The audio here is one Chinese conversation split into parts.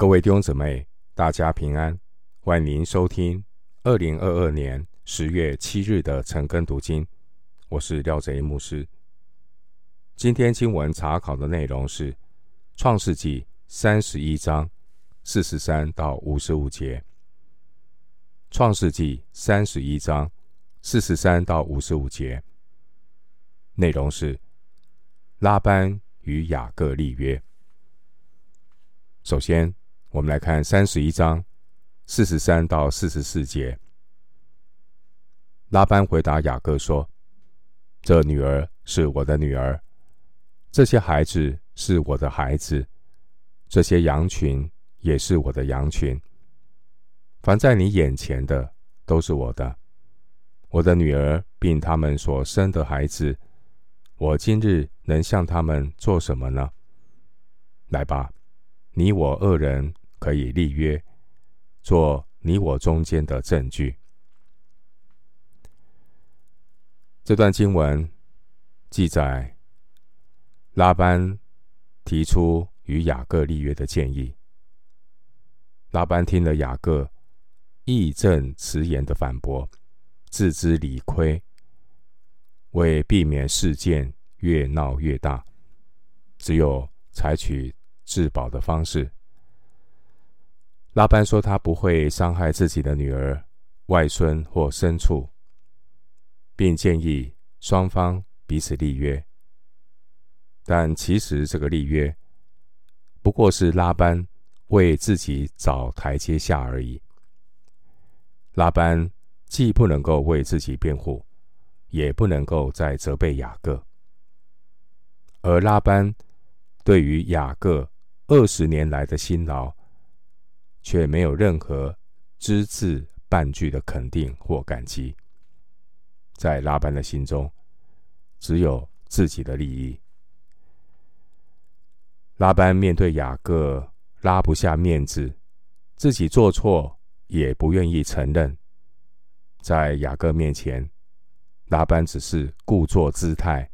各位弟兄姊妹，大家平安，欢迎您收听二零二二年十月七日的晨更读经。我是廖贼牧师。今天经文查考的内容是《创世纪》三十一章四十三到五十五节，《创世纪》三十一章四十三到五十五节内容是拉班与雅各立约。首先，我们来看三十一章四十三到四十四节。拉班回答雅各说：“这女儿是我的女儿，这些孩子是我的孩子，这些羊群也是我的羊群。凡在你眼前的都是我的。我的女儿并他们所生的孩子，我今日能向他们做什么呢？来吧，你我二人。”可以立约，做你我中间的证据。这段经文记载拉班提出与雅各立约的建议。拉班听了雅各义正辞严的反驳，自知理亏，为避免事件越闹越大，只有采取自保的方式。拉班说：“他不会伤害自己的女儿、外孙或牲畜，并建议双方彼此立约。但其实这个立约不过是拉班为自己找台阶下而已。拉班既不能够为自己辩护，也不能够再责备雅各。而拉班对于雅各二十年来的辛劳，却没有任何只字半句的肯定或感激，在拉班的心中，只有自己的利益。拉班面对雅各拉不下面子，自己做错也不愿意承认，在雅各面前，拉班只是故作姿态。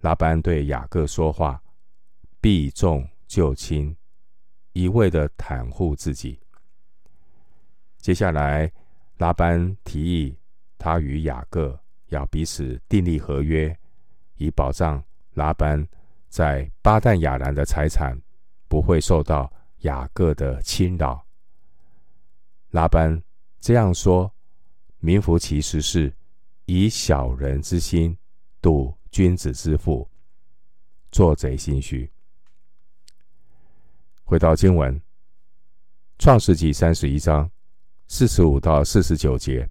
拉班对雅各说话，避重就轻。一味的袒护自己。接下来，拉班提议他与雅各要彼此订立合约，以保障拉班在巴旦亚兰的财产不会受到雅各的侵扰。拉班这样说，名副其实是以小人之心度君子之腹，做贼心虚。回到经文，《创世纪》三十一章四十五到四十九节，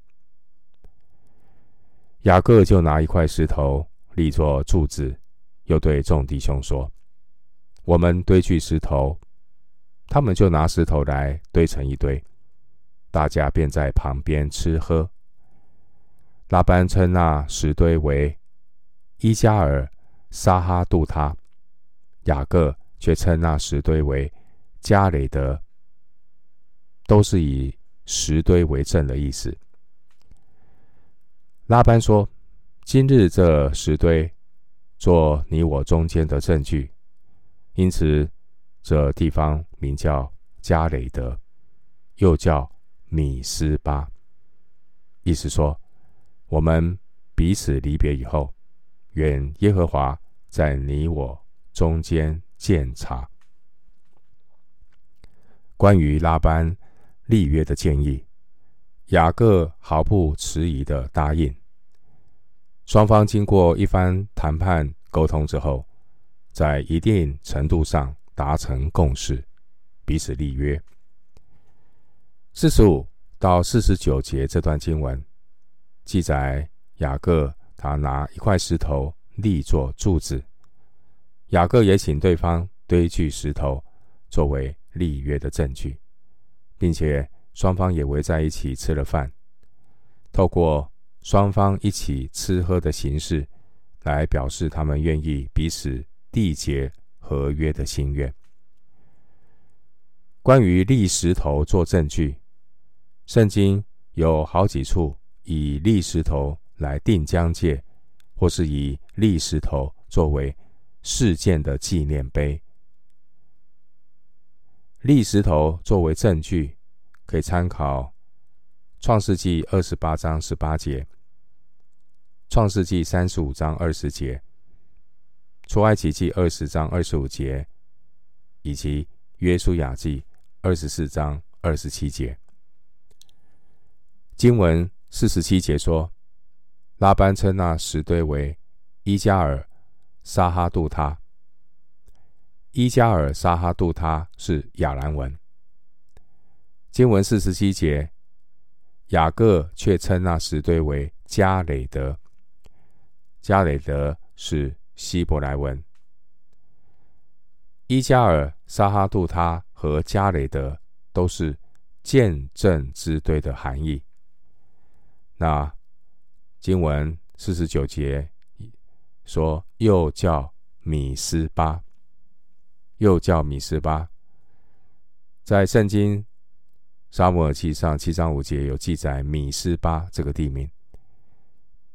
雅各就拿一块石头立作柱子，又对众弟兄说：“我们堆聚石头。”他们就拿石头来堆成一堆，大家便在旁边吃喝。拉班称那石堆为伊加尔撒哈杜他，雅各却称那石堆为。加雷德都是以石堆为证的意思。拉班说：“今日这石堆做你我中间的证据，因此这地方名叫加雷德，又叫米斯巴。意思说，我们彼此离别以后，愿耶和华在你我中间鉴察。”关于拉班立约的建议，雅各毫不迟疑地答应。双方经过一番谈判沟通之后，在一定程度上达成共识，彼此立约。四十五到四十九节这段经文记载，雅各他拿一块石头立作柱子，雅各也请对方堆聚石头作为。立约的证据，并且双方也围在一起吃了饭，透过双方一起吃喝的形式，来表示他们愿意彼此缔结合约的心愿。关于立石头做证据，圣经有好几处以立石头来定疆界，或是以立石头作为事件的纪念碑。立石头作为证据，可以参考创世纪二十八章十八节、创世纪三十五章二十节、出埃及记二十章二十五节，以及约书亚记二十四章二十七节。经文四十七节说，拉班称那石堆为伊加尔沙哈杜他。伊加尔沙哈杜他是亚兰文。经文四十七节，雅各却称那石堆为加累德。加累德是希伯来文。伊加尔沙哈杜他和加累德都是见证之堆的含义。那经文四十九节说，又叫米斯巴。又叫米斯巴，在圣经撒母耳记上七章五节有记载米斯巴这个地名。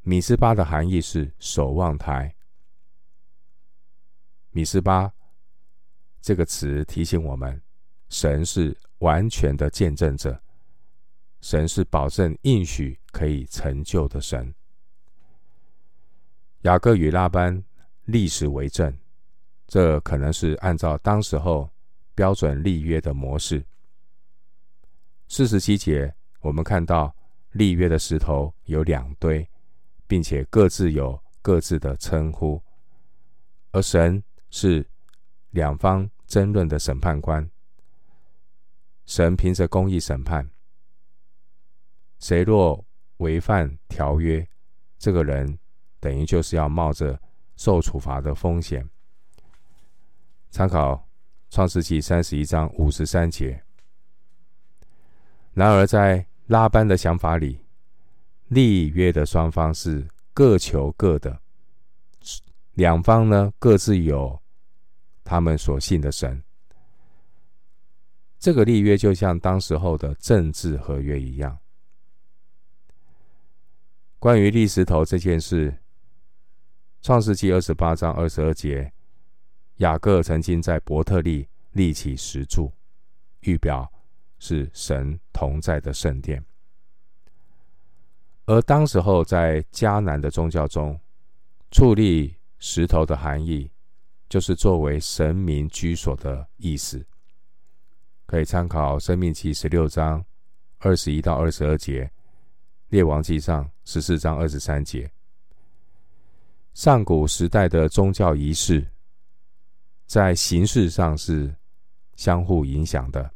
米斯巴的含义是守望台。米斯巴这个词提醒我们，神是完全的见证者，神是保证应许可以成就的神。雅各与拉班立石为证。这可能是按照当时候标准立约的模式。四十七节，我们看到立约的石头有两堆，并且各自有各自的称呼，而神是两方争论的审判官。神凭着公义审判，谁若违反条约，这个人等于就是要冒着受处罚的风险。参考创世记三十一章五十三节。然而，在拉班的想法里，立约的双方是各求各的，两方呢，各自有他们所信的神。这个立约就像当时候的政治合约一样。关于立石头这件事，创世记二十八章二十二节。雅各曾经在伯特利立起石柱，预表是神同在的圣殿。而当时候在迦南的宗教中，矗立石头的含义，就是作为神明居所的意思。可以参考《生命期》十六章二十一到二十二节，《列王记上》十四章二十三节。上古时代的宗教仪式。在形式上是相互影响的。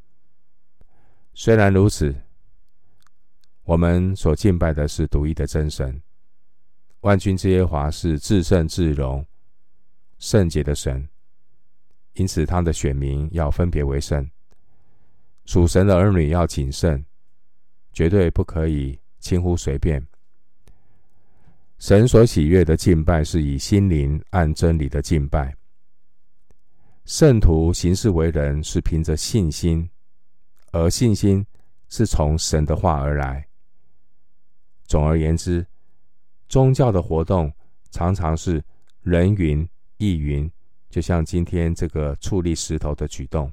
虽然如此，我们所敬拜的是独一的真神，万军之耶华是至圣至荣、圣洁的神，因此他的选民要分别为圣，属神的儿女要谨慎，绝对不可以轻忽随便。神所喜悦的敬拜是以心灵按真理的敬拜。圣徒行事为人是凭着信心，而信心是从神的话而来。总而言之，宗教的活动常常是人云亦云，就像今天这个矗立石头的举动。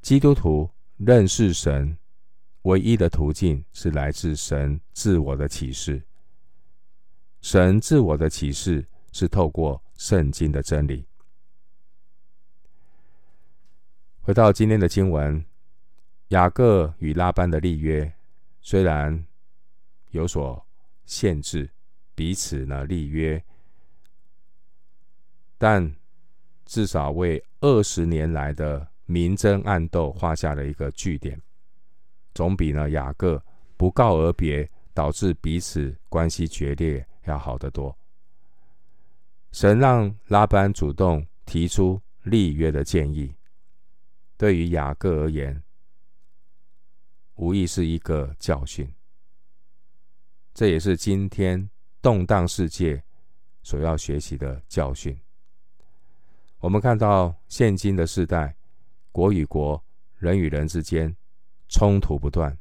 基督徒认识神唯一的途径是来自神自我的启示。神自我的启示是透过圣经的真理。回到今天的经文，雅各与拉班的立约虽然有所限制，彼此呢立约，但至少为二十年来的明争暗斗画下了一个句点，总比呢雅各不告而别，导致彼此关系决裂要好得多。神让拉班主动提出立约的建议。对于雅各而言，无疑是一个教训。这也是今天动荡世界所要学习的教训。我们看到现今的世代，国与国、人与人之间冲突不断，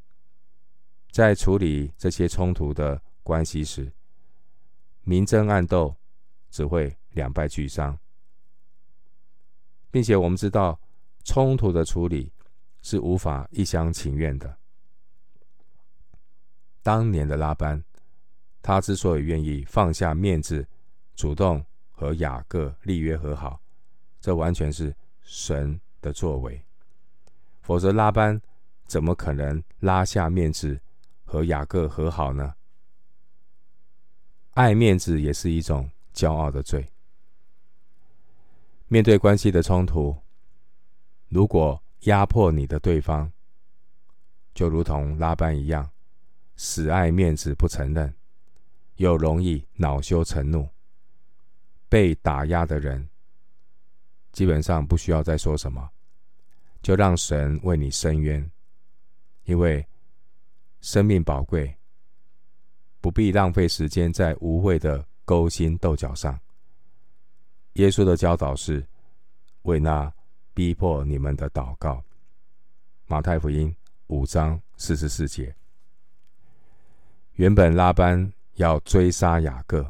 在处理这些冲突的关系时，明争暗斗只会两败俱伤，并且我们知道。冲突的处理是无法一厢情愿的。当年的拉班，他之所以愿意放下面子，主动和雅各立约和好，这完全是神的作为。否则，拉班怎么可能拉下面子和雅各和好呢？爱面子也是一种骄傲的罪。面对关系的冲突，如果压迫你的对方，就如同拉班一样，死爱面子不承认，又容易恼羞成怒。被打压的人，基本上不需要再说什么，就让神为你伸冤，因为生命宝贵，不必浪费时间在无谓的勾心斗角上。耶稣的教导是为那逼迫你们的祷告。马太福音五章四十四节。原本拉班要追杀雅各，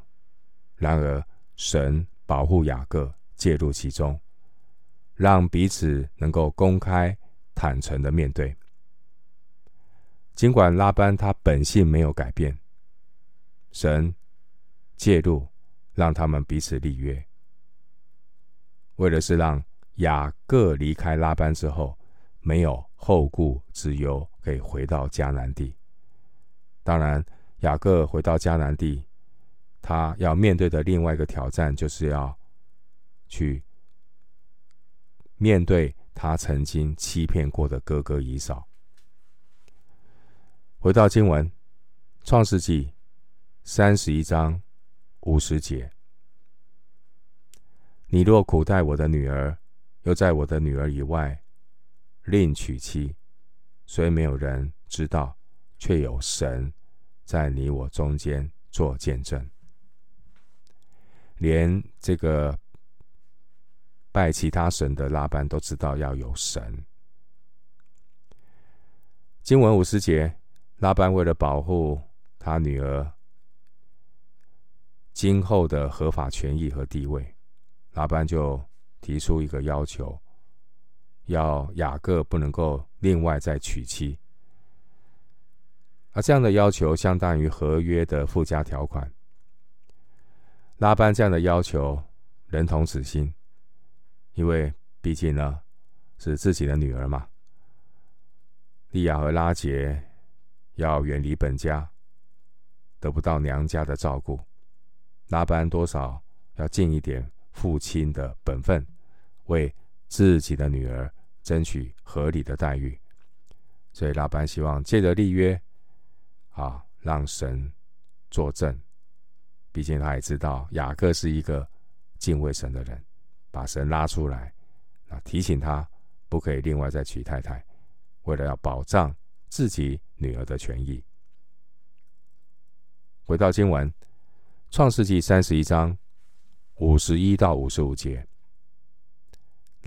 然而神保护雅各，介入其中，让彼此能够公开坦诚的面对。尽管拉班他本性没有改变，神介入，让他们彼此立约。为的是让雅各离开拉班之后，没有后顾之忧，可以回到迦南地。当然，雅各回到迦南地，他要面对的另外一个挑战，就是要去面对他曾经欺骗过的哥哥以扫。回到经文，《创世纪》三十一章五十节。你若苦待我的女儿，又在我的女儿以外另娶妻，虽没有人知道，却有神在你我中间作见证。连这个拜其他神的拉班都知道要有神。经文五十节，拉班为了保护他女儿今后的合法权益和地位。拉班就提出一个要求，要雅各不能够另外再娶妻。而这样的要求相当于合约的附加条款。拉班这样的要求人同此心，因为毕竟呢是自己的女儿嘛。利亚和拉杰要远离本家，得不到娘家的照顾，拉班多少要尽一点。父亲的本分，为自己的女儿争取合理的待遇，所以拉班希望借着立约，啊，让神作证。毕竟他也知道雅各是一个敬畏神的人，把神拉出来，啊，提醒他不可以另外再娶太太，为了要保障自己女儿的权益。回到经文，《创世纪》三十一章。五十一到五十五节，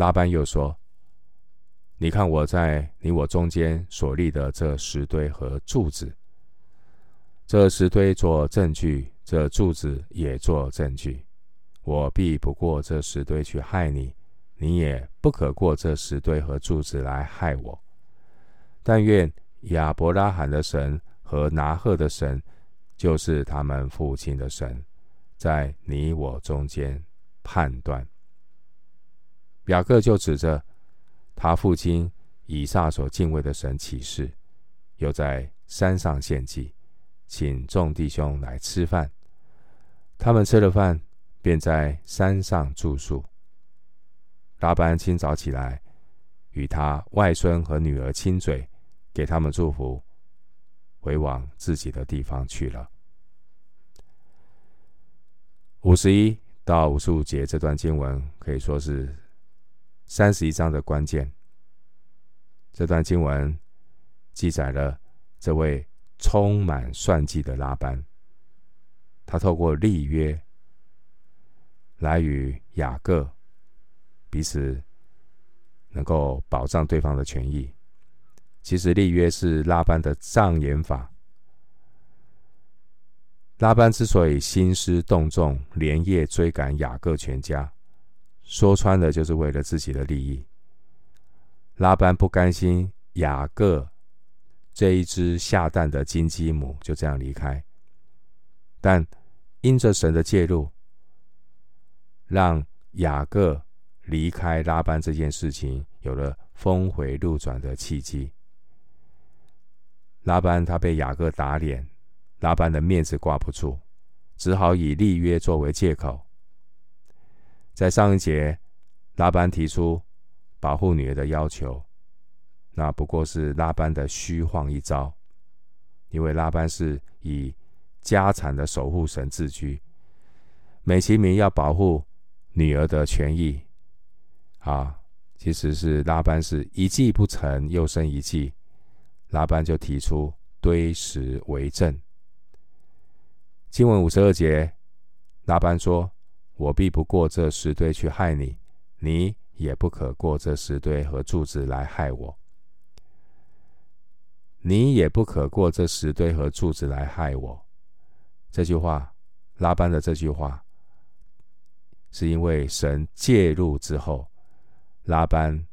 拉班又说：“你看我在你我中间所立的这石堆和柱子，这石堆做证据，这柱子也做证据。我必不过这石堆去害你，你也不可过这石堆和柱子来害我。但愿亚伯拉罕的神和拿鹤的神，就是他们父亲的神。”在你我中间判断，雅各就指着他父亲以撒所敬畏的神起誓，又在山上献祭，请众弟兄来吃饭。他们吃了饭，便在山上住宿。拉班清早起来，与他外孙和女儿亲嘴，给他们祝福，回往自己的地方去了。五十一到五十五节这段经文可以说是三十一章的关键。这段经文记载了这位充满算计的拉班，他透过立约来与雅各彼此能够保障对方的权益。其实立约是拉班的障眼法。拉班之所以兴师动众，连夜追赶雅各全家，说穿了就是为了自己的利益。拉班不甘心雅各这一只下蛋的金鸡母就这样离开，但因着神的介入，让雅各离开拉班这件事情有了峰回路转的契机。拉班他被雅各打脸，拉班的面子挂不住，只好以立约作为借口。在上一节，拉班提出保护女儿的要求，那不过是拉班的虚晃一招，因为拉班是以家产的守护神自居，美其名要保护女儿的权益，啊，其实是拉班是一计不成又生一计，拉班就提出堆石为证。经文五十二节，拉班说。我必不过这石堆去害你，你也不可过这石堆和柱子来害我。你也不可过这石堆和柱子来害我。这句话，拉班的这句话，是因为神介入之后，拉班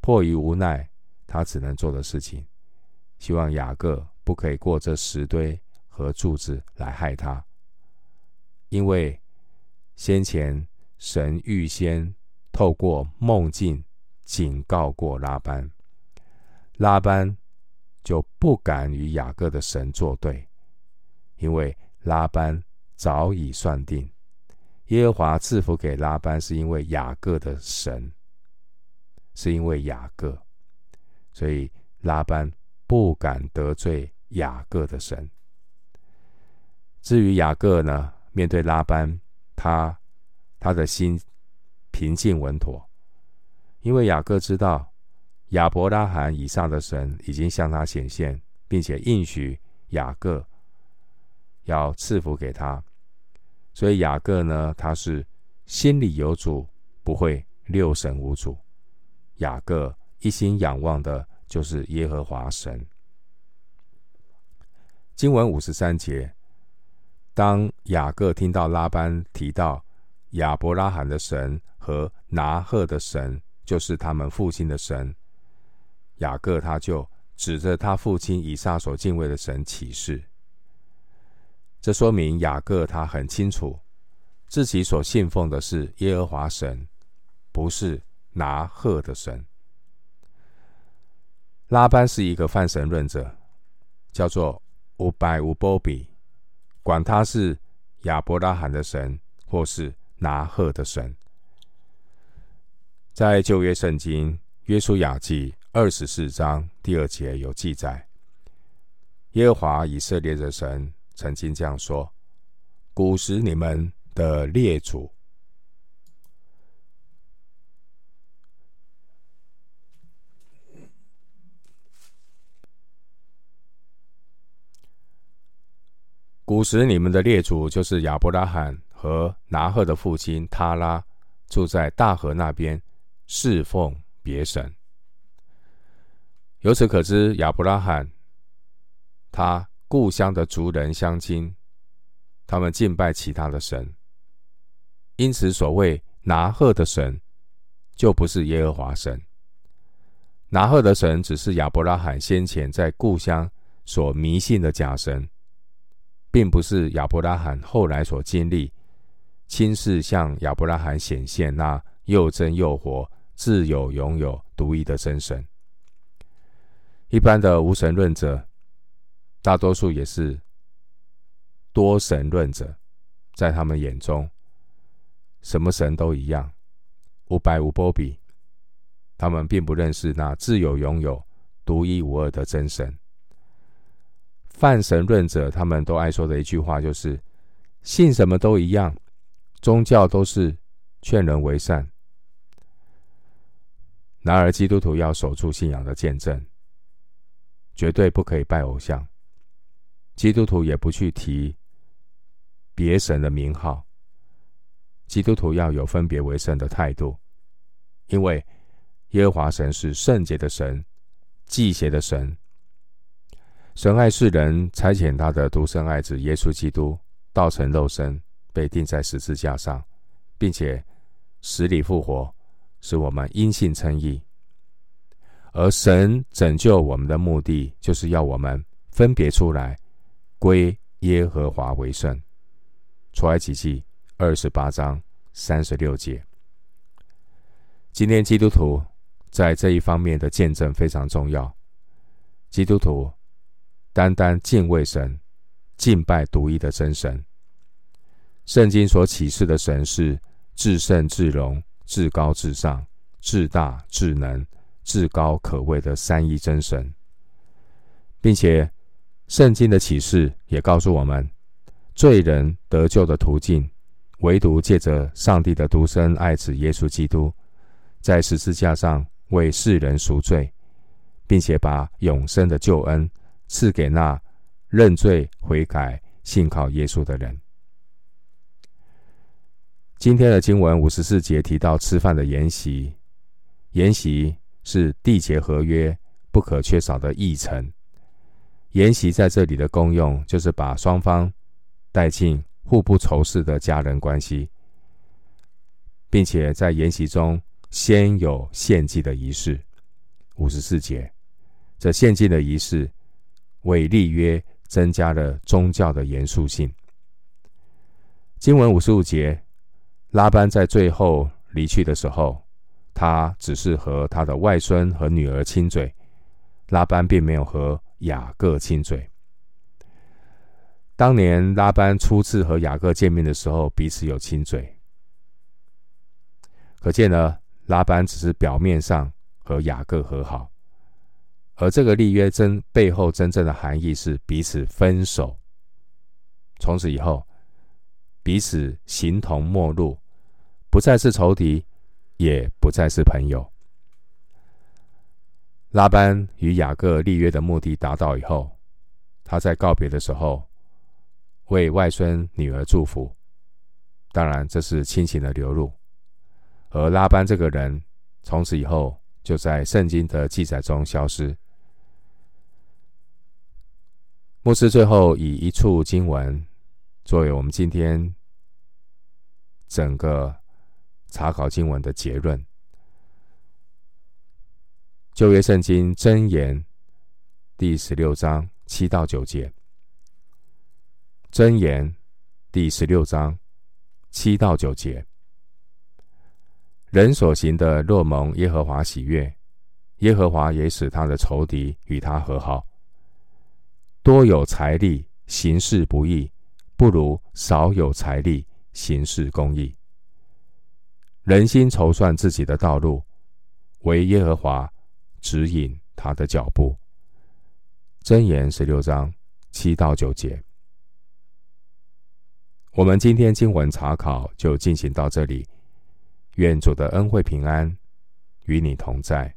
迫于无奈，他只能做的事情，希望雅各不可以过这石堆和柱子来害他，因为。先前神预先透过梦境警告过拉班，拉班就不敢与雅各的神作对，因为拉班早已算定，耶和华赐福给拉班是因为雅各的神，是因为雅各，所以拉班不敢得罪雅各的神。至于雅各呢，面对拉班。他他的心平静稳妥，因为雅各知道亚伯拉罕以上的神已经向他显现，并且应许雅各要赐福给他，所以雅各呢，他是心里有主，不会六神无主。雅各一心仰望的就是耶和华神。经文五十三节。当雅各听到拉班提到亚伯拉罕的神和拿鹤的神就是他们父亲的神，雅各他就指着他父亲以撒所敬畏的神起誓。这说明雅各他很清楚自己所信奉的是耶和华神，不是拿鹤的神。拉班是一个泛神论者，叫做乌拜乌波比。管他是亚伯拉罕的神，或是拿赫的神，在旧约圣经约书亚记二十四章第二节有记载：耶和华以色列的神曾经这样说：“古时你们的列祖。”古时，你们的列祖就是亚伯拉罕和拿鹤的父亲他拉，住在大河那边，侍奉别神。由此可知，亚伯拉罕他故乡的族人乡亲，他们敬拜其他的神，因此所谓拿鹤的神，就不是耶和华神。拿鹤的神只是亚伯拉罕先前在故乡所迷信的假神。并不是亚伯拉罕后来所经历亲自向亚伯拉罕显现那又真又活、自有拥有、独一的真神。一般的无神论者，大多数也是多神论者，在他们眼中，什么神都一样，无白无波比。他们并不认识那自有拥有、独一无二的真神。泛神论者，他们都爱说的一句话就是：信什么都一样，宗教都是劝人为善。然而，基督徒要守住信仰的见证，绝对不可以拜偶像。基督徒也不去提别神的名号。基督徒要有分别为圣的态度，因为耶和华神是圣洁的神，忌邪的神。神爱世人，差遣他的独生爱子耶稣基督，道成肉身，被钉在十字架上，并且死里复活，使我们因信称义。而神拯救我们的目的，就是要我们分别出来，归耶和华为圣。出埃及记二十八章三十六节。今天基督徒在这一方面的见证非常重要。基督徒单单敬畏神，敬拜独一的真神。圣经所启示的神是至圣至荣、至高至上、至大至能、至高可畏的三一真神，并且圣经的启示也告诉我们，罪人得救的途径，唯独借着上帝的独生爱子耶稣基督。在十字架上为世人赎罪，并且把永生的救恩赐给那认罪悔改、信靠耶稣的人。今天的经文五十四节提到吃饭的筵席，筵席是缔结合约不可缺少的议程。筵席在这里的功用，就是把双方带进互不仇视的家人关系，并且在筵席中。先有献祭的仪式，五十四节，这献祭的仪式为立约增加了宗教的严肃性。经文五十五节，拉班在最后离去的时候，他只是和他的外孙和女儿亲嘴，拉班并没有和雅各亲嘴。当年拉班初次和雅各见面的时候，彼此有亲嘴，可见呢。拉班只是表面上和雅各和好，而这个立约真背后真正的含义是彼此分手。从此以后，彼此形同陌路，不再是仇敌，也不再是朋友。拉班与雅各立约的目的达到以后，他在告别的时候为外孙女儿祝福，当然这是亲情的流露。而拉班这个人，从此以后就在圣经的记载中消失。牧师最后以一处经文作为我们今天整个查考经文的结论：旧约圣经箴言第十六章七到九节。箴言第十六章七到九节。人所行的若蒙耶和华喜悦，耶和华也使他的仇敌与他和好。多有财力行事不义，不如少有财力行事公义。人心筹算自己的道路，唯耶和华指引他的脚步。箴言十六章七到九节。我们今天经文查考就进行到这里。愿主的恩惠平安与你同在。